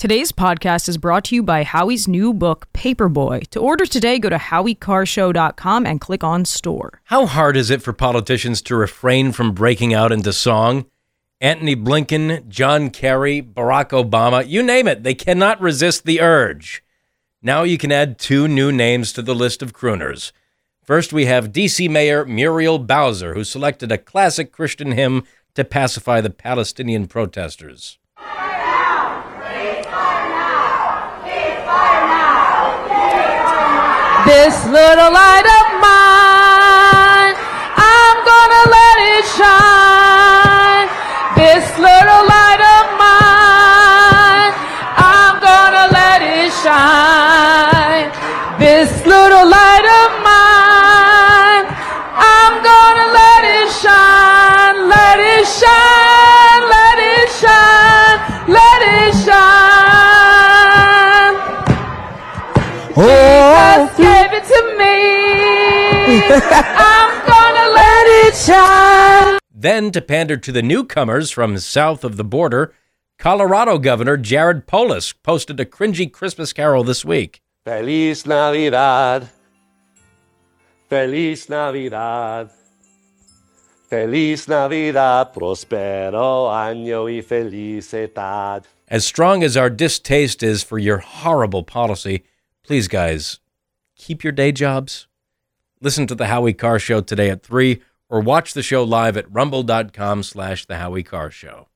Today's podcast is brought to you by Howie's new book, Paperboy. To order today, go to howiecarrshow.com and click on store. How hard is it for politicians to refrain from breaking out into song? Antony Blinken, John Kerry, Barack Obama, you name it, they cannot resist the urge. Now you can add two new names to the list of crooners. First, we have DC Mayor Muriel Bowser, who selected a classic Christian hymn to pacify the Palestinian protesters. This little light of Jesus gave it to me. I'm gonna let it shine. Then, to pander to the newcomers from south of the border, Colorado Governor Jared Polis posted a cringy Christmas carol this week. Feliz Navidad. Feliz Navidad. Feliz Navidad. Prospero año y felicidad. As strong as our distaste is for your horrible policy, please, guys, keep your day jobs. Listen to the Howie Carr Show today at 3 or watch the show live at rumble.com slash the Howie Carr Show.